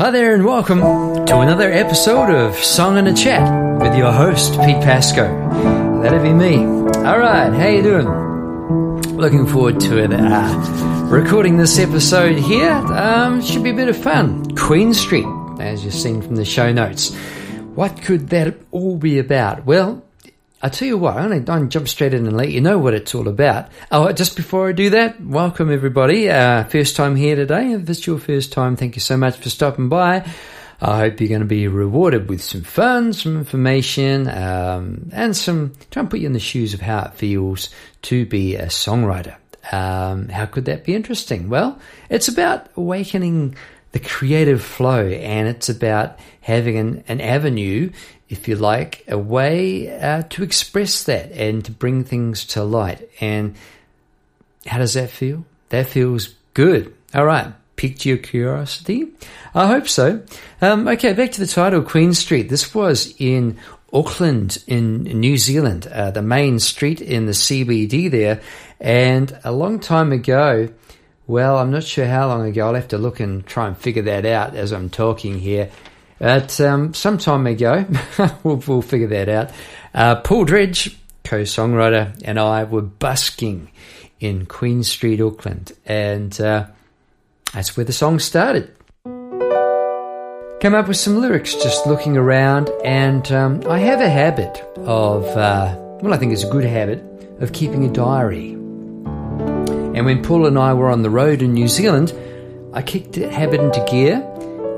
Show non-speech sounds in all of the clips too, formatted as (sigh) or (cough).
Hi there, and welcome to another episode of Song and a Chat with your host Pete Pasco. That'd be me. All right, how you doing? Looking forward to it. Uh, recording this episode here um, should be a bit of fun. Queen Street, as you've seen from the show notes. What could that all be about? Well, I tell you what, I'm going to jump straight in and let you know what it's all about. Oh, just before I do that, welcome everybody. Uh, first time here today. If it's your first time, thank you so much for stopping by. I hope you're going to be rewarded with some fun, some information, um, and some try and put you in the shoes of how it feels to be a songwriter. Um, how could that be interesting? Well, it's about awakening the creative flow and it's about having an, an avenue if you like, a way uh, to express that and to bring things to light. And how does that feel? That feels good. All right, piqued your curiosity? I hope so. Um, okay, back to the title, Queen Street. This was in Auckland, in New Zealand, uh, the main street in the CBD there. And a long time ago, well, I'm not sure how long ago. I'll have to look and try and figure that out as I'm talking here. But um, some time ago, (laughs) we'll, we'll, figure that out. Uh, Paul Dredge, co songwriter, and I were busking in Queen Street, Auckland. And uh, that's where the song started. Came up with some lyrics just looking around, and um, I have a habit of, uh, well, I think it's a good habit of keeping a diary. And when Paul and I were on the road in New Zealand, I kicked the habit into gear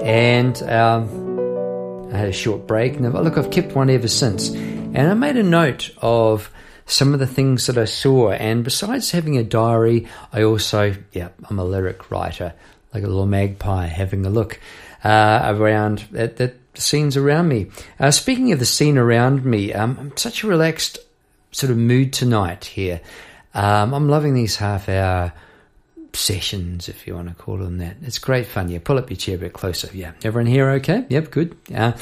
and um, I had a short break, and look, I've kept one ever since. And I made a note of some of the things that I saw. And besides having a diary, I also, yeah, I'm a lyric writer, like a little magpie having a look uh, around at, the scenes around me. Uh, speaking of the scene around me, um, I'm such a relaxed sort of mood tonight here. Um, I'm loving these half hour sessions, if you want to call them that. It's great fun. Yeah, pull up your chair a bit closer. Yeah, everyone here okay? Yep, good. Uh,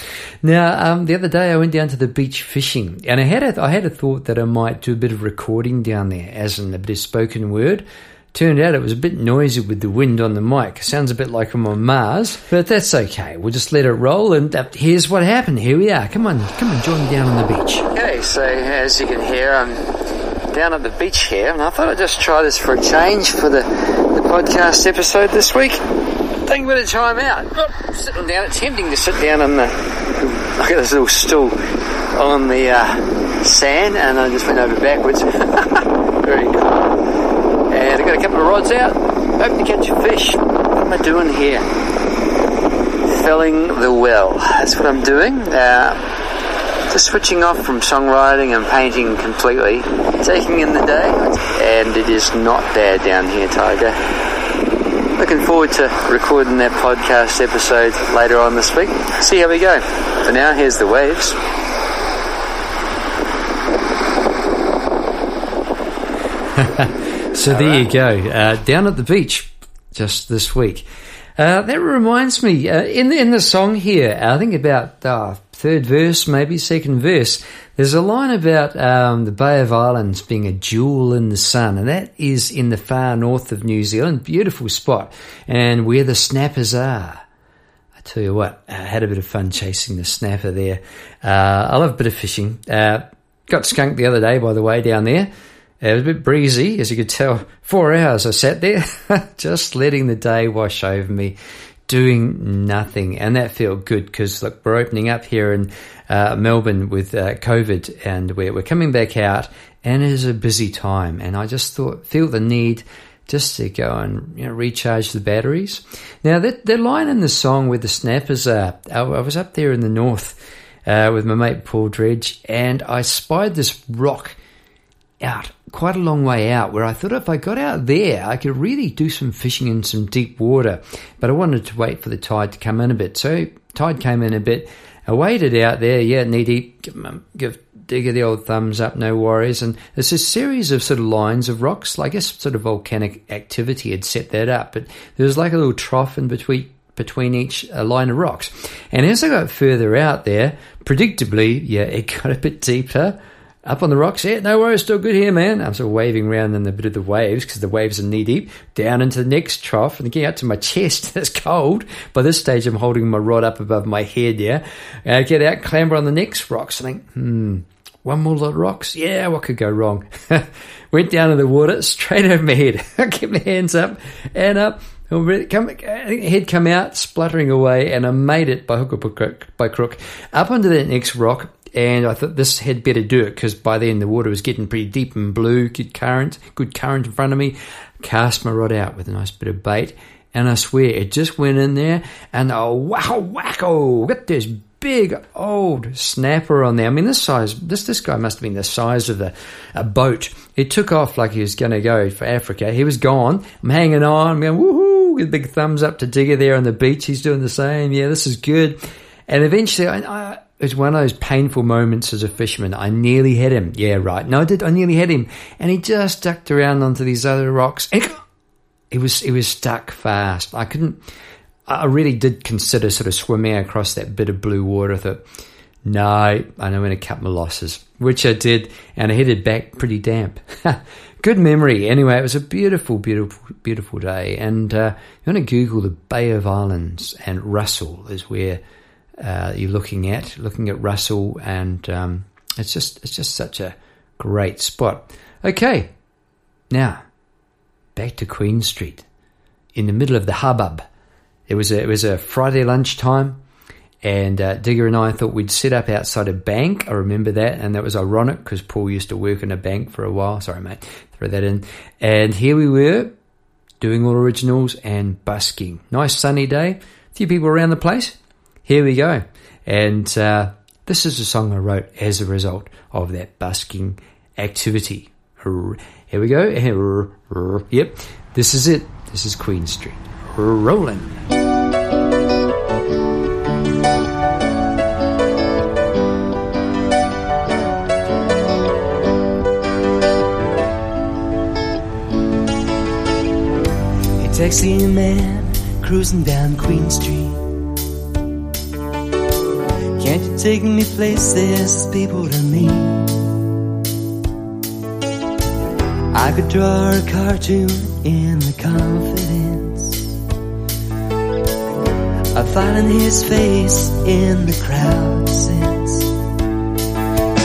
now, um, the other day I went down to the beach fishing, and I had a, I had a thought that I might do a bit of recording down there, as in a bit of spoken word. Turned out it was a bit noisy with the wind on the mic. Sounds a bit like I'm on Mars, but that's okay. We'll just let it roll. And uh, here's what happened. Here we are. Come on, come on, join me down on the beach. Okay, so as you can hear, I'm down at the beach here, and I thought I'd just try this for a change for the, the podcast episode this week. Take a bit of time out. Sitting down, it's tempting to sit down on the look at this little stool on the uh, sand, and I just went over backwards. (laughs) Very cool. And I got a couple of rods out. hoping to catch a fish. What am I doing here? Filling the well. That's what I'm doing. Uh, just switching off from songwriting and painting completely, taking in the day, and it is not bad down here, Tiger. Looking forward to recording that podcast episode later on this week. See how we go. For now, here's the waves. (laughs) so there right. you go. Uh, down at the beach just this week. Uh, that reminds me, uh, in the, in the song here, I think about uh, third verse, maybe second verse, there's a line about um, the Bay of Islands being a jewel in the sun, and that is in the far north of New Zealand. Beautiful spot, and where the snappers are. I tell you what, I had a bit of fun chasing the snapper there. Uh, I love a bit of fishing. Uh, got skunked the other day, by the way, down there. It was a bit breezy, as you could tell. Four hours I sat there, (laughs) just letting the day wash over me doing nothing, and that felt good because look, we're opening up here in uh, Melbourne with uh, COVID, and we're we're coming back out, and it is a busy time, and I just thought feel the need just to go and you know, recharge the batteries. Now that that line in the song where the snappers are, I, I was up there in the north uh, with my mate Paul Dredge, and I spied this rock out quite a long way out where I thought if I got out there, I could really do some fishing in some deep water. But I wanted to wait for the tide to come in a bit. So tide came in a bit. I waited out there, yeah, knee deep, give, give Digger the old thumbs up, no worries. And there's a series of sort of lines of rocks. I guess sort of volcanic activity had set that up, but there was like a little trough in between between each uh, line of rocks. And as I got further out there, predictably, yeah, (laughs) it got a bit deeper Up on the rocks, yeah, no worries, still good here, man. I'm sort of waving around in the bit of the waves because the waves are knee deep. Down into the next trough and getting out to my (laughs) chest. It's cold. By this stage, I'm holding my rod up above my head, yeah. And I get out, clamber on the next rocks, I think, hmm, one more lot of rocks? Yeah, what could go wrong? (laughs) Went down in the water, straight over my head. (laughs) I kept my hands up and up. Come, head come out, spluttering away, and I made it by hook or by crook up onto that next rock and I thought this had better do it because by then the water was getting pretty deep and blue, good current, good current in front of me. Cast my rod out with a nice bit of bait, and I swear it just went in there, and oh wow, wacko, got this big old snapper on there. I mean, this size, this this guy must have been the size of a, a boat. He took off like he was going to go for Africa. He was gone. I'm hanging on, I'm going woohoo, big thumbs up to Digger there on the beach. He's doing the same. Yeah, this is good. And eventually, I, I it was one of those painful moments as a fisherman. I nearly hit him. Yeah, right. No, I did. I nearly hit him, and he just ducked around onto these other rocks. It was it was stuck fast. I couldn't. I really did consider sort of swimming across that bit of blue water. I thought, no, I'm going to cut my losses, which I did, and I headed back pretty damp. (laughs) Good memory. Anyway, it was a beautiful, beautiful, beautiful day. And uh, you want to Google the Bay of Islands and Russell is where uh, you're looking at, looking at Russell, and um, it's just it's just such a great spot. Okay, now back to Queen Street, in the middle of the hubbub. It was a, it was a Friday lunchtime, and uh, Digger and I thought we'd sit up outside a bank. I remember that, and that was ironic because Paul used to work in a bank for a while. Sorry, mate, throw that in. And here we were doing all originals and busking. Nice sunny day. A few people around the place here we go. And uh, this is a song I wrote as a result of that busking activity. Here we go. Yep, this is it. This is Queen Street. Rolling. taxi man cruising down Queen Street. Can't you take me places people to meet? I could draw a cartoon in the confidence of finding his face in the crowd since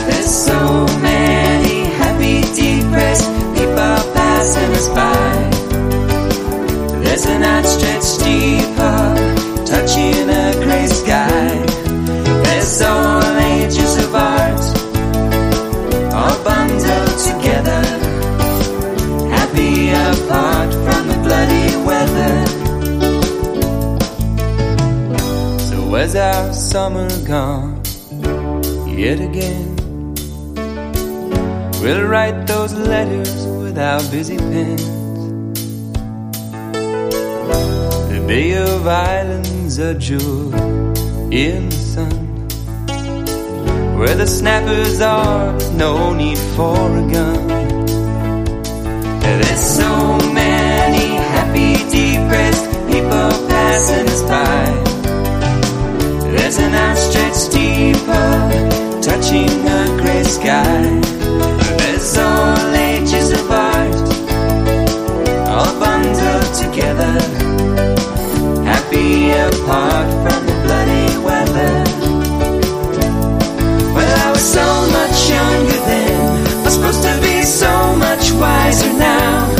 there's so many happy, depressed people passing us by. There's an outstretched deeper touching a Where's our summer gone? Yet again, we'll write those letters with our busy pens. The Bay of Islands are jeweled in the sun where the snappers are, no need for a gun. There's so many happy, depressed people passing us by. An outstretched steeple touching a gray sky. There's all ages of art, all bundled together, happy apart from the bloody weather Well, I was so much younger then. I'm supposed to be so much wiser now.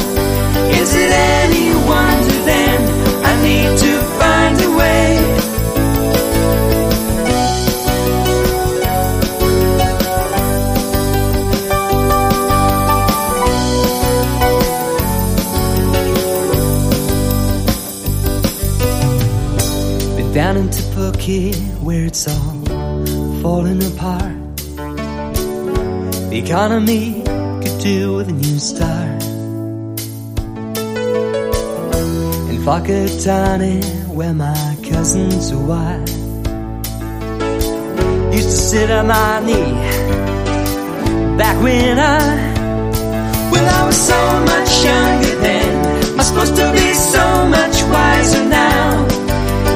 Where it's all falling apart the economy could do with a new start. In Whakatane, where my cousin's wife used to sit on my knee. Back when I, when I was so much younger then, am I supposed to be so much wiser now?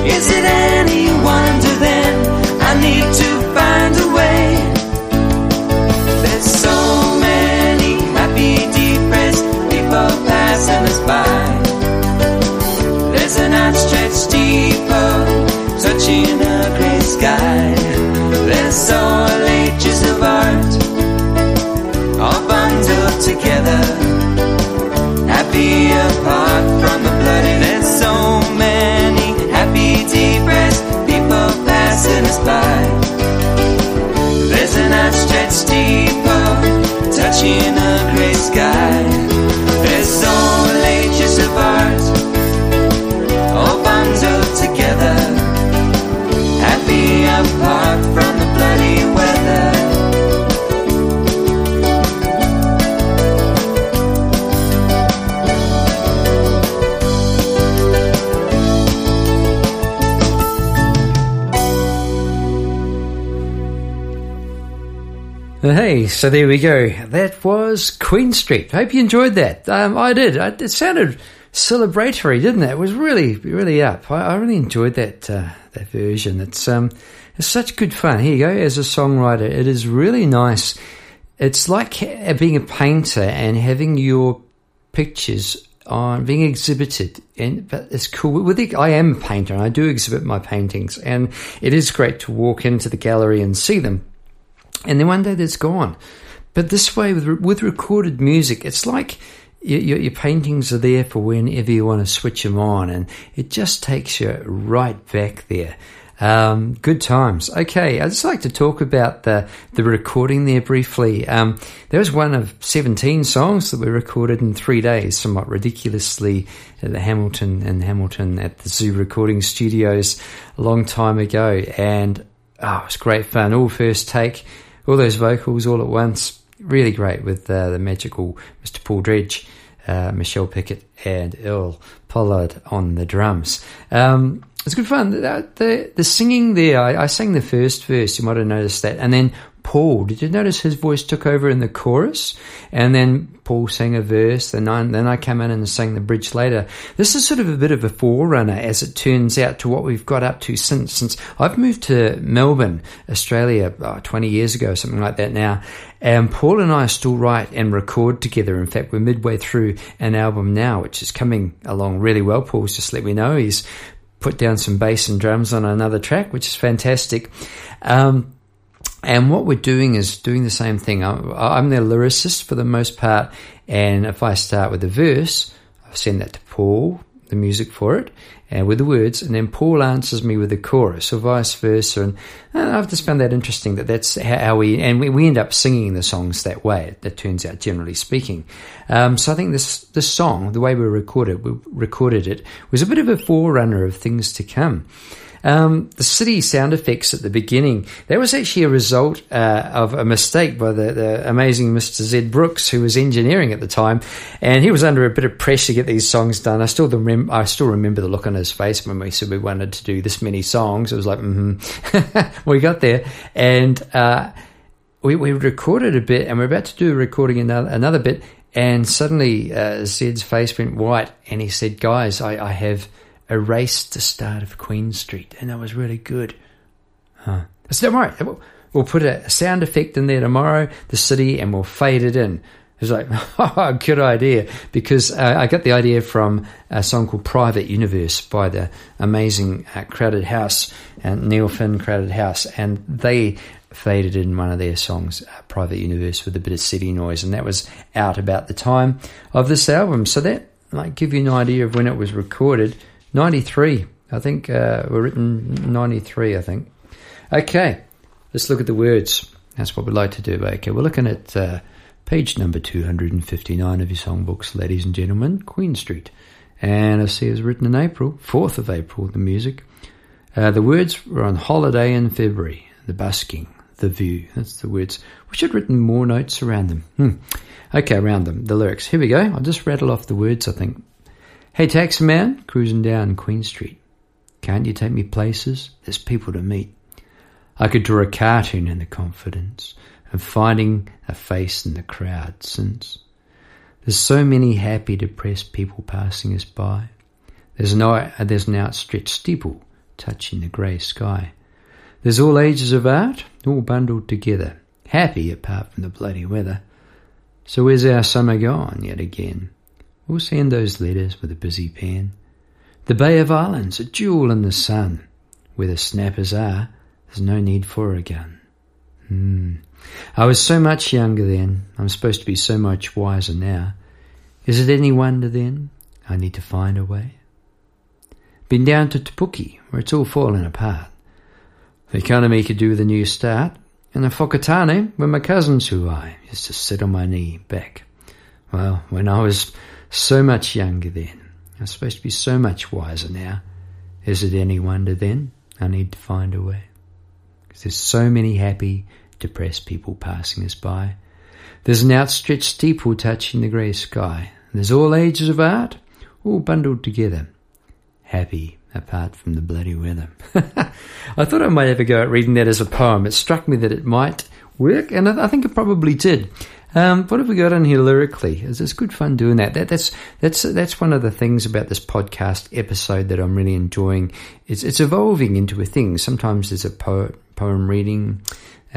Is it any passing by. There's an outstretched steeple touching a gray sky. There's all ages of art, all bundled together, happy apart from the bloody. There's so many happy, depressed people passing us by. There's an outstretched steeple touching a gray sky. Hey, so there we go. That was Queen Street. Hope you enjoyed that. Um, I did. I, it sounded celebratory, didn't it? It was really, really up. I, I really enjoyed that uh, that version. It's um, it's such good fun. Here you go. As a songwriter, it is really nice. It's like being a painter and having your pictures on being exhibited and but it's cool with the, I am a painter and I do exhibit my paintings and it is great to walk into the gallery and see them and then one day that's gone. But this way, with with recorded music, it's like your, your, paintings are there for whenever you want to switch them on, and it just takes you right back there. Um, good times. Okay, I'd just like to talk about the the recording there briefly. Um, there was one of seventeen songs that were recorded in three days, somewhat ridiculously at the Hamilton and Hamilton at the Zoo Recording Studios a long time ago, and oh, it was great fun. All first take all those vocals all at once. Really great with uh, the magical Mr. Paul Dredge, uh, Michelle Pickett, and Earl Pollard on the drums. Um, it's good fun. The, the, the singing there, I, I, sang the first verse, you might have noticed that. And then Paul, did you notice his voice took over in the chorus? And then Paul sang a verse, and I, then I came in and sang the bridge later. This is sort of a bit of a forerunner, as it turns out, to what we've got up to since. Since I've moved to Melbourne, Australia, oh, 20 years ago, something like that now. And Paul and I still write and record together. In fact, we're midway through an album now, which is coming along really well. Paul's just let me know he's put down some bass and drums on another track, which is fantastic. Um, and what we're doing is doing the same thing. I'm the lyricist for the most part, and if I start with a verse, I send that to Paul, the music for it, and with the words, and then Paul answers me with the chorus, or vice versa. And, and I've just found that interesting that that's how we and we, we end up singing the songs that way. That turns out, generally speaking. Um, so I think this this song, the way we recorded we recorded it, was a bit of a forerunner of things to come. Um, the city sound effects at the beginning, that was actually a result uh, of a mistake by the, the, amazing Mr. Zed Brooks, who was engineering at the time, and he was under a bit of pressure to get these songs done. I still remember, I still remember the look on his face when we said we wanted to do this many songs. It was like, mm-hmm. (laughs) we got there, and uh, we, we recorded a bit, and we're about to do a recording another, another bit, and suddenly uh, Zed's face went white, and he said, "Guys, I, I have." Erased the start of Queen Street, and that was really good. Huh. I said, don't worry, we'll put a sound effect in there tomorrow, the city, and we'll fade it in. It was like, (laughs) oh, good idea, because uh, I got the idea from a song called Private Universe by the amazing uh, Crowded House and Neil Finn Crowded House, and they faded in one of their songs, uh, Private Universe, with a bit of city noise, and that was out about the time of this album. So that might give you an idea of when it was recorded. 93. I think uh, we're written 93, I think. Okay, let's look at the words. That's what we'd like to do. Okay, we're looking at uh, page number 259 of your songbooks, ladies and gentlemen, Queen Street. And I see it was written in April, 4th of April, the music. Uh, the words were on holiday in February, the busking, the view. That's the words. We should have written more notes around them. Hmm. Okay, around them. The lyrics. Here we go. I'll just rattle off the words, I think. Hey, taxi man, cruising down Queen Street. Can't you take me places? There's people to meet. I could draw a cartoon in the confidence of finding a face in the crowd since there's so many happy, depressed people passing us by. There's no, there's an outstretched steeple touching the grey sky. There's all ages of art, all bundled together, happy apart from the bloody weather. So where's our summer gone yet again? We'll send those letters with a busy pen. The Bay of Islands, a jewel in the sun. Where the snappers are, there's no need for a gun. Hmm. I was so much younger then. I'm supposed to be so much wiser now. Is it any wonder then I need to find a way? Been down to Te Puke, where it's all falling apart. The economy could do with a new start, and the Whakatane, where my cousins who I used to sit on my knee back. Well, when I was so much younger then, I'm supposed to be so much wiser now. Is it any wonder then I need to find a way? Because there's so many happy, depressed people passing us by. There's an outstretched steeple touching the grey sky. There's all ages of art, all bundled together. Happy apart from the bloody weather. (laughs) I thought I might have a go at reading that as a poem. It struck me that it might work, and I think it probably did. Um, what have we got in here lyrically? It's, it's good fun doing that. that. That's that's that's one of the things about this podcast episode that I'm really enjoying. It's it's evolving into a thing. Sometimes there's a po- poem reading,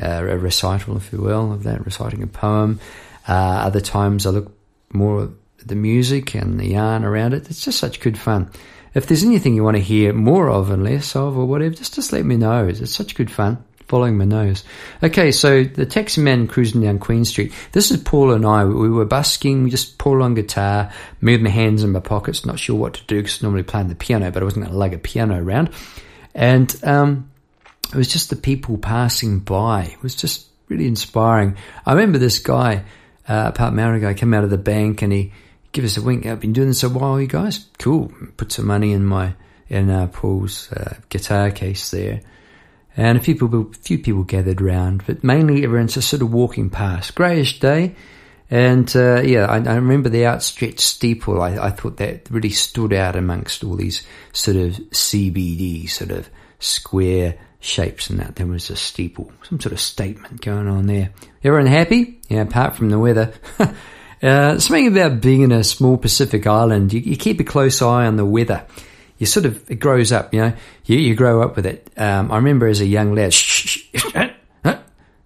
uh, a recital, if you will, of that reciting a poem. Uh, other times I look more at the music and the yarn around it. It's just such good fun. If there's anything you want to hear more of and less of or whatever, just just let me know. It's such good fun following my nose. Okay, so the taxi man cruising down Queen Street. This is Paul and I. We were busking, we just Paul on guitar, moved my hands in my pockets, not sure what to do because normally playing the piano, but I wasn't going to lug a piano around. And um, it was just the people passing by. It was just really inspiring. I remember this guy, uh, Pat Maori guy, came out of the bank and he gave us a wink. I've been doing this a while, you guys. Cool. Put some money in my in uh, Paul's uh, guitar case there and a few people, few people gathered round, but mainly everyone's just sort of walking past. Greyish day, and uh, yeah, I, I, remember the outstretched steeple. I, I, thought that really stood out amongst all these sort of CBD sort of square shapes, and that there was a steeple, some sort of statement going on there. Everyone happy? Yeah, apart from the weather. (laughs) uh, something about being in a small Pacific island. You, you keep a close eye on the weather you sort of it grows up. You know, you, you grow up with it. Um, I remember as a young lad,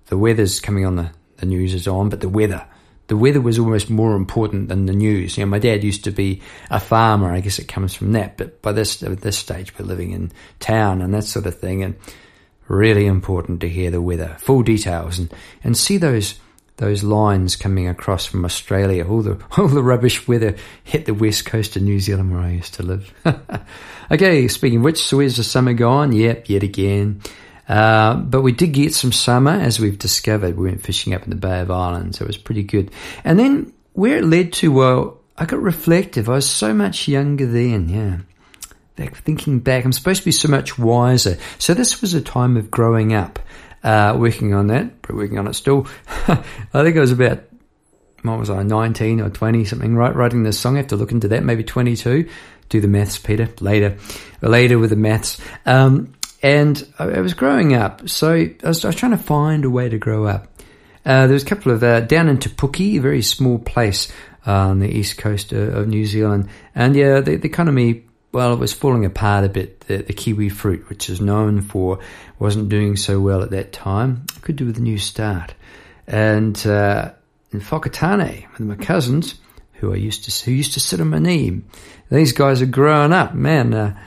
the weather's coming on the the news is on, but the weather. The weather was almost more important than the news. You know, my dad used to be a farmer. I guess it comes from that. But by this at this stage, we're living in town and that sort of thing, and really important to hear the weather, full details, and and see those those lines coming across from Australia. All the (laughs) all the rubbish weather hit the west coast of New Zealand where I used to live. (laughs) okay, speaking of which, so where's the summer gone? Yep, yet again. Uh, but we did get some summer, as we've discovered. We went fishing up in the Bay of Islands. It was pretty good. And then where it led to, well, I got reflective. I was so much younger then, yeah. Thinking back, I'm supposed to be so much wiser. So this was a time of growing up uh, working on that, but working on it still. (laughs) I think I was about, what was I, 19 or 20 something, right? Writing this song. I have to look into that, maybe 22. Do the maths, Peter, later, later with the maths. Um, and I, I, was growing up, so I was, I was, trying to find a way to grow up. Uh, there was a couple of, uh, down in Te Puke, a very small place uh, on the east coast of, of New Zealand. And yeah, the, the economy well, it was falling apart a bit. The, the, kiwi fruit, which is known for, wasn't doing so well at that time. I could do with a new start. And uh, in with my cousins, who I used to who used to sit on my knee, these guys are growing up, man. Uh,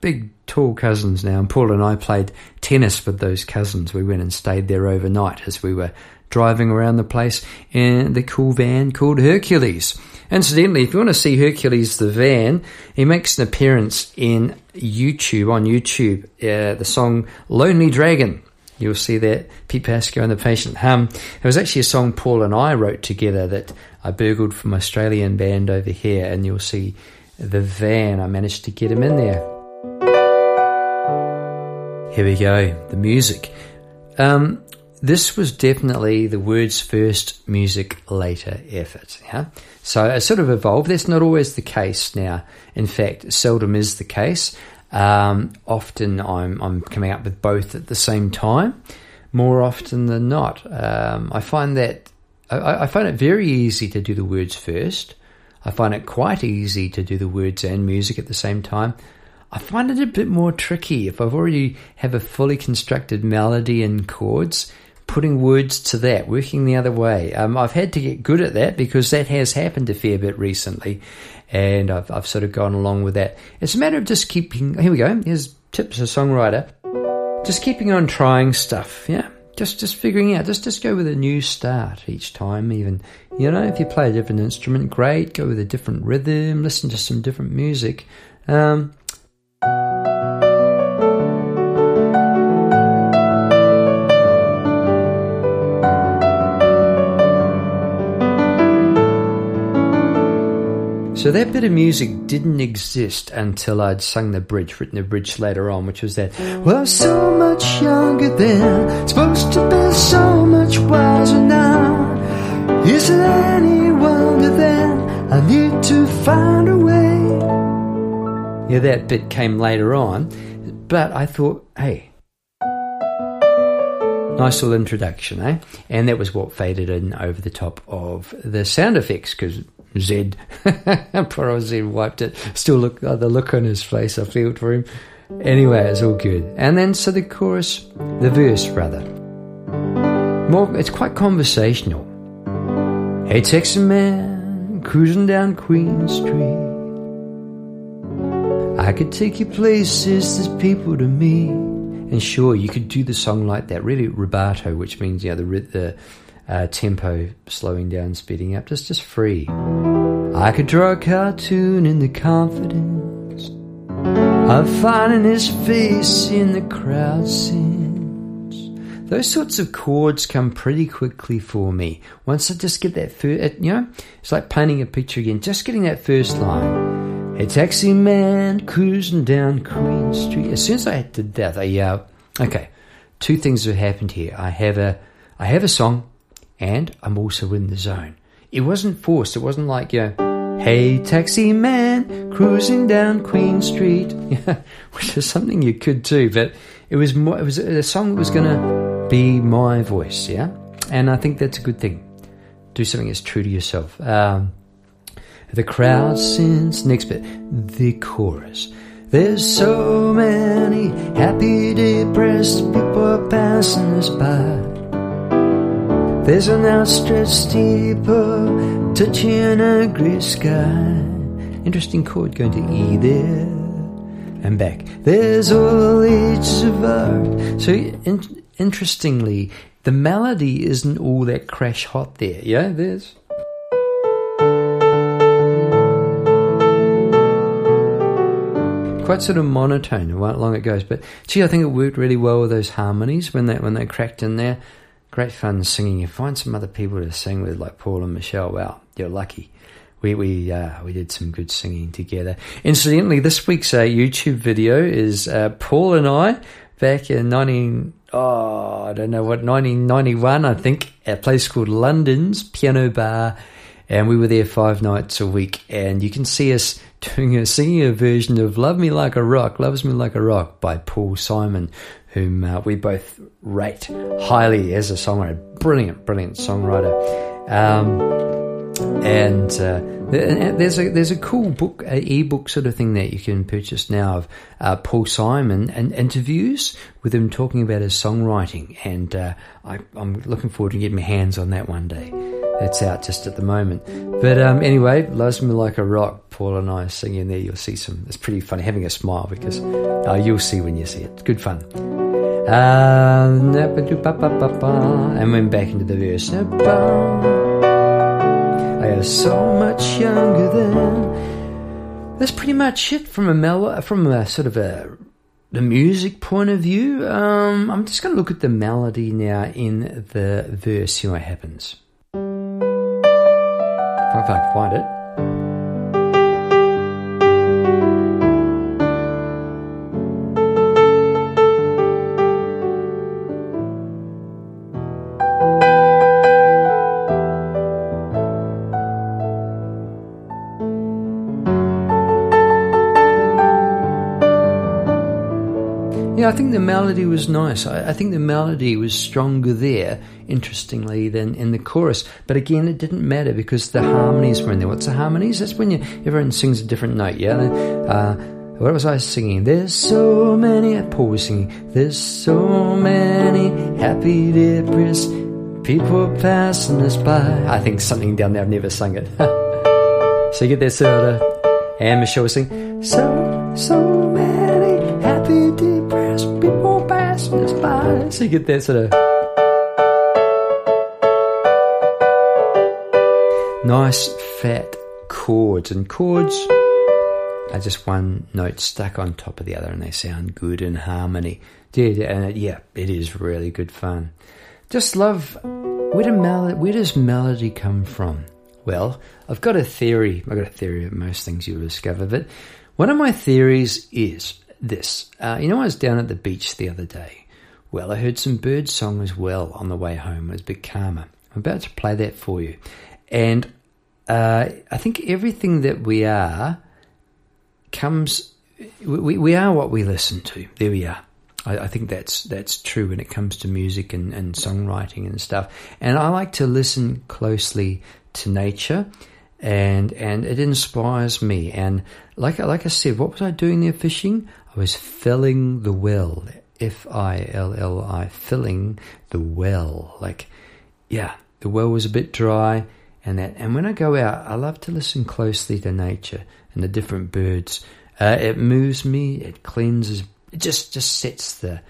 big, tall cousins now. And Paul and I played tennis with those cousins. We went and stayed there overnight as we were driving around the place in the cool van called Hercules. Incidentally, if you want to see Hercules the van, he makes an appearance in YouTube, on YouTube, uh, the song Lonely Dragon. You'll see that Pete Pasco and the Patient Hum. It was actually a song Paul and I wrote together that I burgled from Australian band over here, and you'll see the van. I managed to get him in there. Here we go, the music. Um, this was definitely the words first, music later effort. Yeah. So it sort of evolved. That's not always the case now. In fact, seldom is the case. Um, often I'm, I'm coming up with both at the same time. More often than not, um, I find that I, I find it very easy to do the words first. I find it quite easy to do the words and music at the same time. I find it a bit more tricky if I've already have a fully constructed melody and chords putting words to that, working the other way. Um, I've had to get good at that because that has happened a fair bit recently, and I've, I've sort of gone along with that. It's a matter of just keeping. Here we go. Here's tips as a songwriter, just keeping on trying stuff. Yeah, just just figuring out. Just just go with a new start each time. Even you know, if you play a different instrument, great. Go with a different rhythm. Listen to some different music. Um, So that bit of music didn't exist until I'd sung the bridge, written the bridge later on, which was that, well, so much younger then, supposed to be so much wiser now. Is it any wonder then I need to find a way? Yeah, that bit came later on, but I thought, hey, nice little introduction, eh? And that was what faded in over the top of the sound effects because Z. (laughs) Poor Zed wiped it. Still look uh, the look on his face. I feel for him. Anyway, it's all good. And then so the chorus, the verse rather. More, it's quite conversational. Hey, Texan man, cruising down Queen Street. I could take you places, there's people to meet. And sure, you could do the song like that, really rubato, which means you know the the uh, tempo slowing down, speeding up, just just free. I could draw a cartoon in the confidence of finding his face in the crowd scenes. Those sorts of chords come pretty quickly for me. Once I just get that first, you know, it's like painting a picture again. Just getting that first line. A taxi man cruising down Queen Street. As soon as I did that, I uh, okay. Two things have happened here. I have a, I have a song and I'm also in the zone. It wasn't forced. It wasn't like, you know, hey, taxi man, cruising down Queen Street, (laughs) which is something you could do, but it was more, it was a song that was going to be my voice, yeah? And I think that's a good thing. Do something that's true to yourself. Um, the crowd sings, next bit, the chorus. There's so many happy, depressed people passing us by. There's an outstretched steeple touching a grey sky. Interesting chord going to E there and back. There's all ages of art. So in- interestingly, the melody isn't all that crash hot there. Yeah, there's. Quite sort of monotone how long it goes, but gee, I think it worked really well with those harmonies when they when they cracked in there great fun singing. You find some other people to sing with, like Paul and Michelle. Wow, you're lucky. We we uh, we did some good singing together. Incidentally, this week's uh, YouTube video is uh, Paul and I back in nineteen oh I don't know what nineteen ninety one I think at a place called London's Piano Bar, and we were there five nights a week. And you can see us doing a singing a version of "Love Me Like a Rock," "Loves Me Like a Rock" by Paul Simon, whom uh, we both rate highly as a songwriter. Brilliant, brilliant songwriter. Um, and uh, there's a there's a cool book, an ebook sort of thing that you can purchase now of uh, Paul Simon and interviews with him talking about his songwriting, and uh, I, am looking forward to getting my hands on that one day. It's out just at the moment, but um, anyway, loves me like a rock. Paul and I singing there. You'll see some. It's pretty funny having a smile because uh, you'll see when you see it. Good fun. Um, and went back into the verse. I was so much younger then. That's pretty much it from a mel- from a sort of a the music point of view. Um, I'm just going to look at the melody now in the verse. See what happens. If I can find it. Think the melody was nice. I, I, think the melody was stronger there, interestingly, than in the chorus. But again, it didn't matter because the harmonies were in there. What's the harmonies? That's when you, everyone sings a different note, yeah? Uh, what was I singing? There's so many, Paul was singing, there's so many happy, depressed people passing us by. I think something down there, I've never sung it. (laughs) so you get that sort of, and Michelle was singing, so, so you get that sort of nice fat chords, and chords are just one note stuck on top of the other, and they sound good in harmony. Yeah, and yeah, it is really good fun. Just love where, do mel- where does melody come from? Well, I've got a theory. I've got a theory of most things you'll discover, but one of my theories is this. Uh, you know, I was down at the beach the other day. Well, I heard some bird song as well on the way home. It was a bit calmer. I'm about to play that for you. And uh, I think everything that we are comes, we, we are what we listen to. There we are. I, I think that's that's true when it comes to music and, and songwriting and stuff. And I like to listen closely to nature and and it inspires me. And like like I said, what was I doing there fishing? I was filling the well, F I L L I, filling the well. Like, yeah, the well was a bit dry, and that. And when I go out, I love to listen closely to nature and the different birds. Uh, it moves me. It cleanses. It just just sets the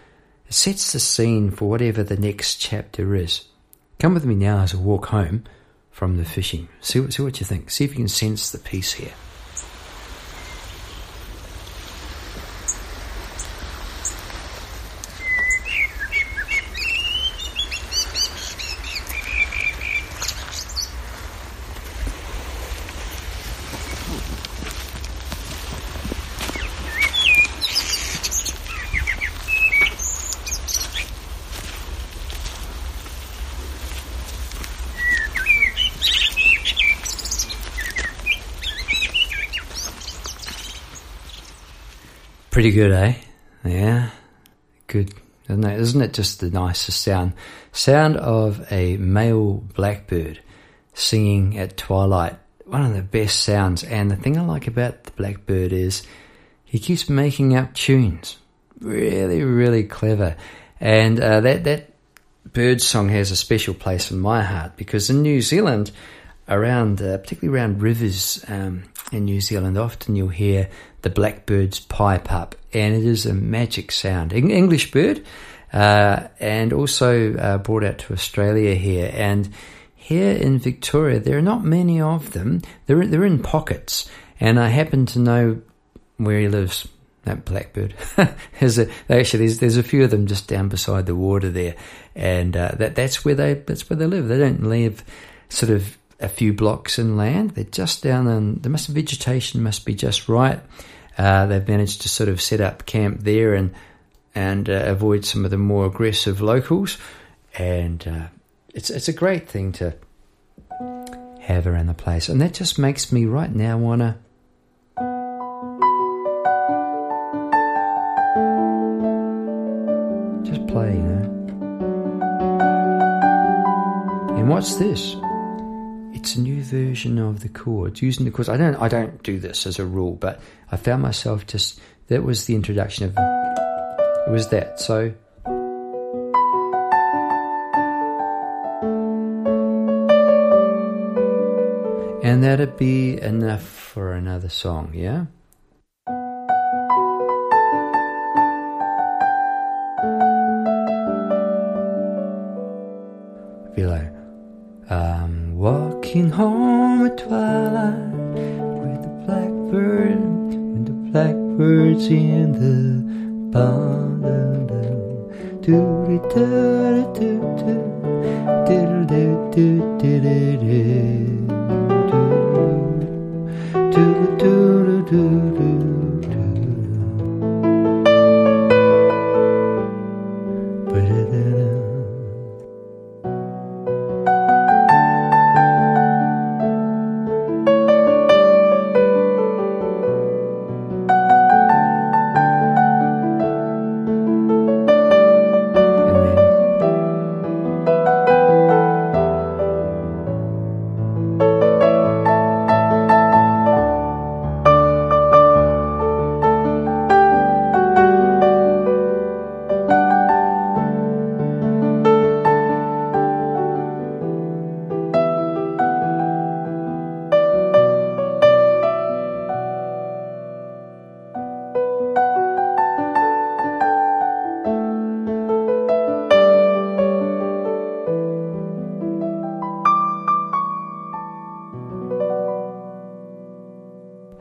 it sets the scene for whatever the next chapter is. Come with me now as I walk home from the fishing. See, see what you think. See if you can sense the peace here. Pretty good, eh? Yeah, good, isn't it? Isn't it just the nicest sound? Sound of a male blackbird singing at twilight. One of the best sounds. And the thing I like about the blackbird is he keeps making up tunes. Really, really clever. And uh, that that bird song has a special place in my heart because in New Zealand, around uh, particularly around rivers um, in New Zealand, often you'll hear the blackbird's pipe up, and it is a magic sound. An English bird, uh, and also uh, brought out to Australia here. And here in Victoria, there are not many of them. They're they're in pockets, and I happen to know where he lives. That blackbird. (laughs) there's a, actually there's there's a few of them just down beside the water there, and uh, that that's where they that's where they live. They don't live sort of a few blocks inland. They're just down and the must vegetation must be just right. Uh, they've managed to sort of set up camp there and and uh, avoid some of the more aggressive locals. And uh, it's it's a great thing to have around the place, and that just makes me right now wanna. Just play, you know. And what's this? It's a new version of the chords using the chords. I don't I don't do this as a rule, but I found myself just that was the introduction of it was that. So and that'd be enough for another song, yeah? Walking home at twilight with the blackbird, with the blackbirds in the pond. Do do do do do do do do do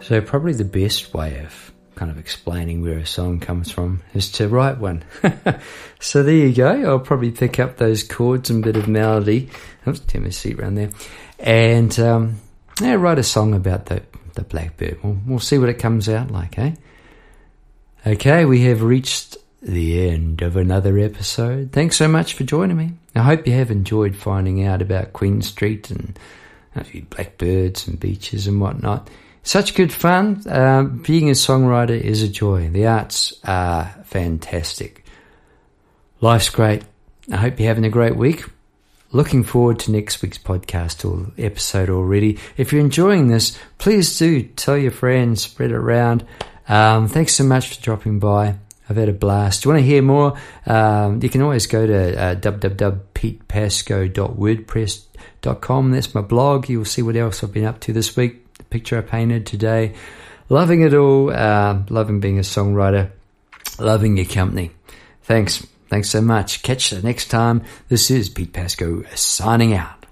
So, probably the best way of kind of explaining where a song comes from is to write one. (laughs) so, there you go. I'll probably pick up those chords and bit of melody. Oops, turn my seat around there. And um, yeah, write a song about the, the blackbird. We'll, we'll see what it comes out like, eh? Okay, we have reached the end of another episode. Thanks so much for joining me. I hope you have enjoyed finding out about Queen Street and a few blackbirds and beaches and whatnot. Such good fun. Uh, being a songwriter is a joy. The arts are fantastic. Life's great. I hope you're having a great week. Looking forward to next week's podcast or episode already. If you're enjoying this, please do tell your friends, spread it around. Um, thanks so much for dropping by. I've had a blast. Do you want to hear more? Um, you can always go to uh, www.petepasco.wordpress.com. That's my blog. You'll see what else I've been up to this week. The picture I painted today. Loving it all. Uh, loving being a songwriter. Loving your company. Thanks. Thanks so much. Catch you next time. This is Pete Pasco signing out.